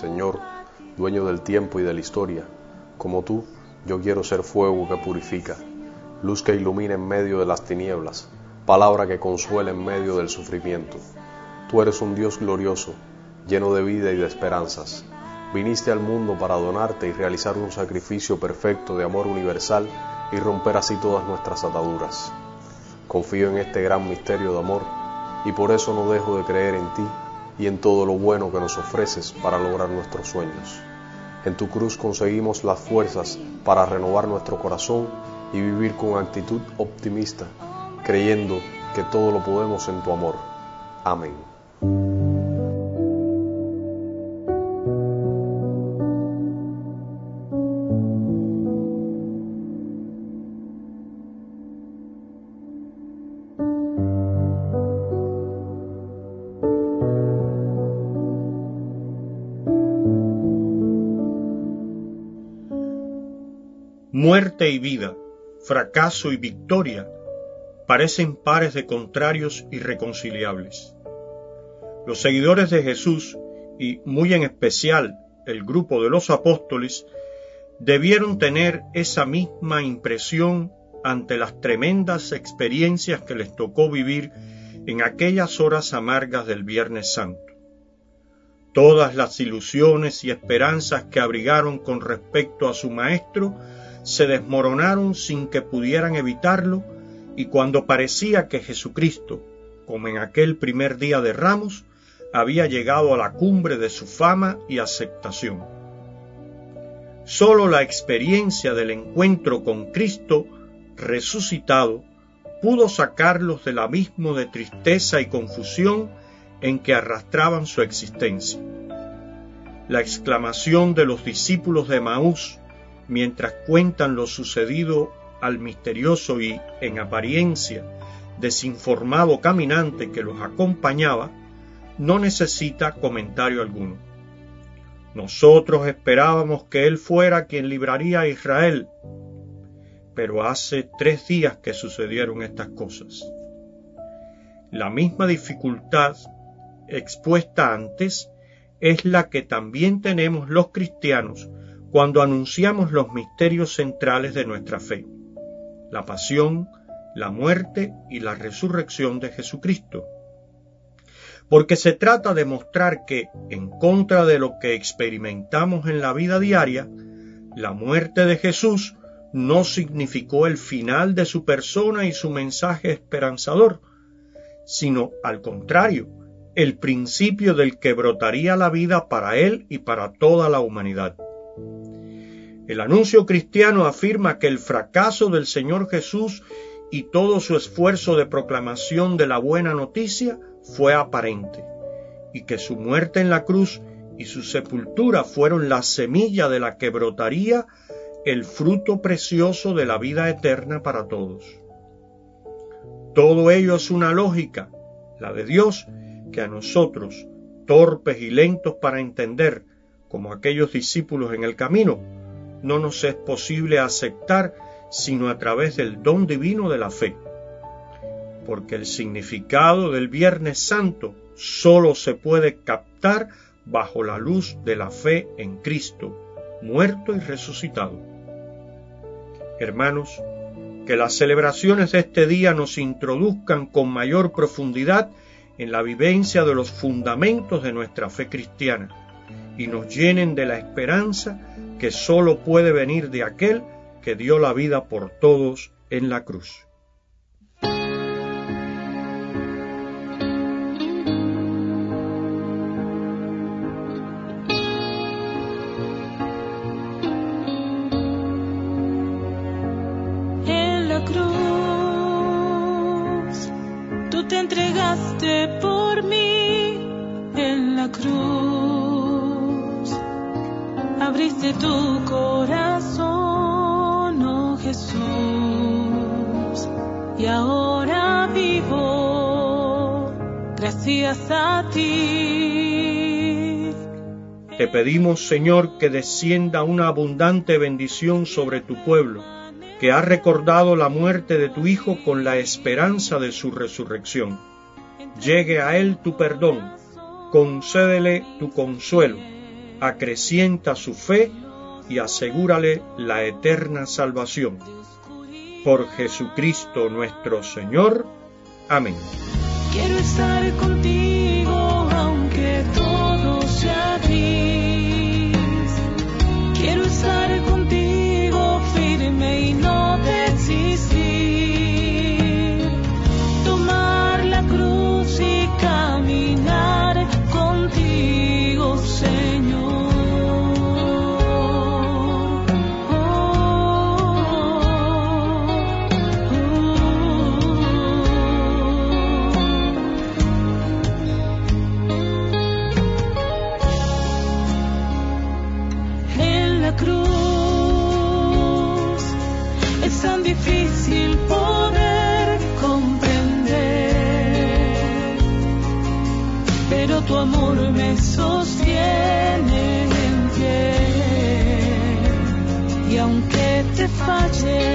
Señor, dueño del tiempo y de la historia, como tú, yo quiero ser fuego que purifica, luz que ilumina en medio de las tinieblas, palabra que consuela en medio del sufrimiento. Tú eres un Dios glorioso, lleno de vida y de esperanzas. Viniste al mundo para donarte y realizar un sacrificio perfecto de amor universal y romper así todas nuestras ataduras. Confío en este gran misterio de amor y por eso no dejo de creer en ti y en todo lo bueno que nos ofreces para lograr nuestros sueños. En tu cruz conseguimos las fuerzas para renovar nuestro corazón y vivir con actitud optimista, creyendo que todo lo podemos en tu amor. Amén. Muerte y vida, fracaso y victoria parecen pares de contrarios irreconciliables. Los seguidores de Jesús, y muy en especial el grupo de los apóstoles, debieron tener esa misma impresión ante las tremendas experiencias que les tocó vivir en aquellas horas amargas del Viernes Santo. Todas las ilusiones y esperanzas que abrigaron con respecto a su Maestro se desmoronaron sin que pudieran evitarlo y cuando parecía que Jesucristo, como en aquel primer día de Ramos, había llegado a la cumbre de su fama y aceptación. Sólo la experiencia del encuentro con Cristo resucitado pudo sacarlos del abismo de tristeza y confusión en que arrastraban su existencia. La exclamación de los discípulos de Maús mientras cuentan lo sucedido al misterioso y, en apariencia, desinformado caminante que los acompañaba, no necesita comentario alguno. Nosotros esperábamos que Él fuera quien libraría a Israel, pero hace tres días que sucedieron estas cosas. La misma dificultad expuesta antes es la que también tenemos los cristianos cuando anunciamos los misterios centrales de nuestra fe, la pasión, la muerte y la resurrección de Jesucristo. Porque se trata de mostrar que, en contra de lo que experimentamos en la vida diaria, la muerte de Jesús no significó el final de su persona y su mensaje esperanzador, sino al contrario, el principio del que brotaría la vida para él y para toda la humanidad. El anuncio cristiano afirma que el fracaso del Señor Jesús y todo su esfuerzo de proclamación de la buena noticia fue aparente, y que su muerte en la cruz y su sepultura fueron la semilla de la que brotaría el fruto precioso de la vida eterna para todos. Todo ello es una lógica, la de Dios, que a nosotros, torpes y lentos para entender, como aquellos discípulos en el camino, no nos es posible aceptar sino a través del don divino de la fe. Porque el significado del Viernes Santo sólo se puede captar bajo la luz de la fe en Cristo, muerto y resucitado. Hermanos, que las celebraciones de este día nos introduzcan con mayor profundidad en la vivencia de los fundamentos de nuestra fe cristiana y nos llenen de la esperanza que sólo puede venir de aquel que dio la vida por todos en la cruz. Te entregaste por mí en la cruz. Tu corazón, oh Jesús, y ahora vivo gracias a ti. Te pedimos, Señor, que descienda una abundante bendición sobre tu pueblo, que ha recordado la muerte de tu Hijo con la esperanza de su resurrección. Llegue a él tu perdón, concédele tu consuelo, acrecienta su fe y asegúrale la eterna salvación. Por Jesucristo nuestro Señor. Amén. Tu amor me sostiene en pie. Y aunque te falle,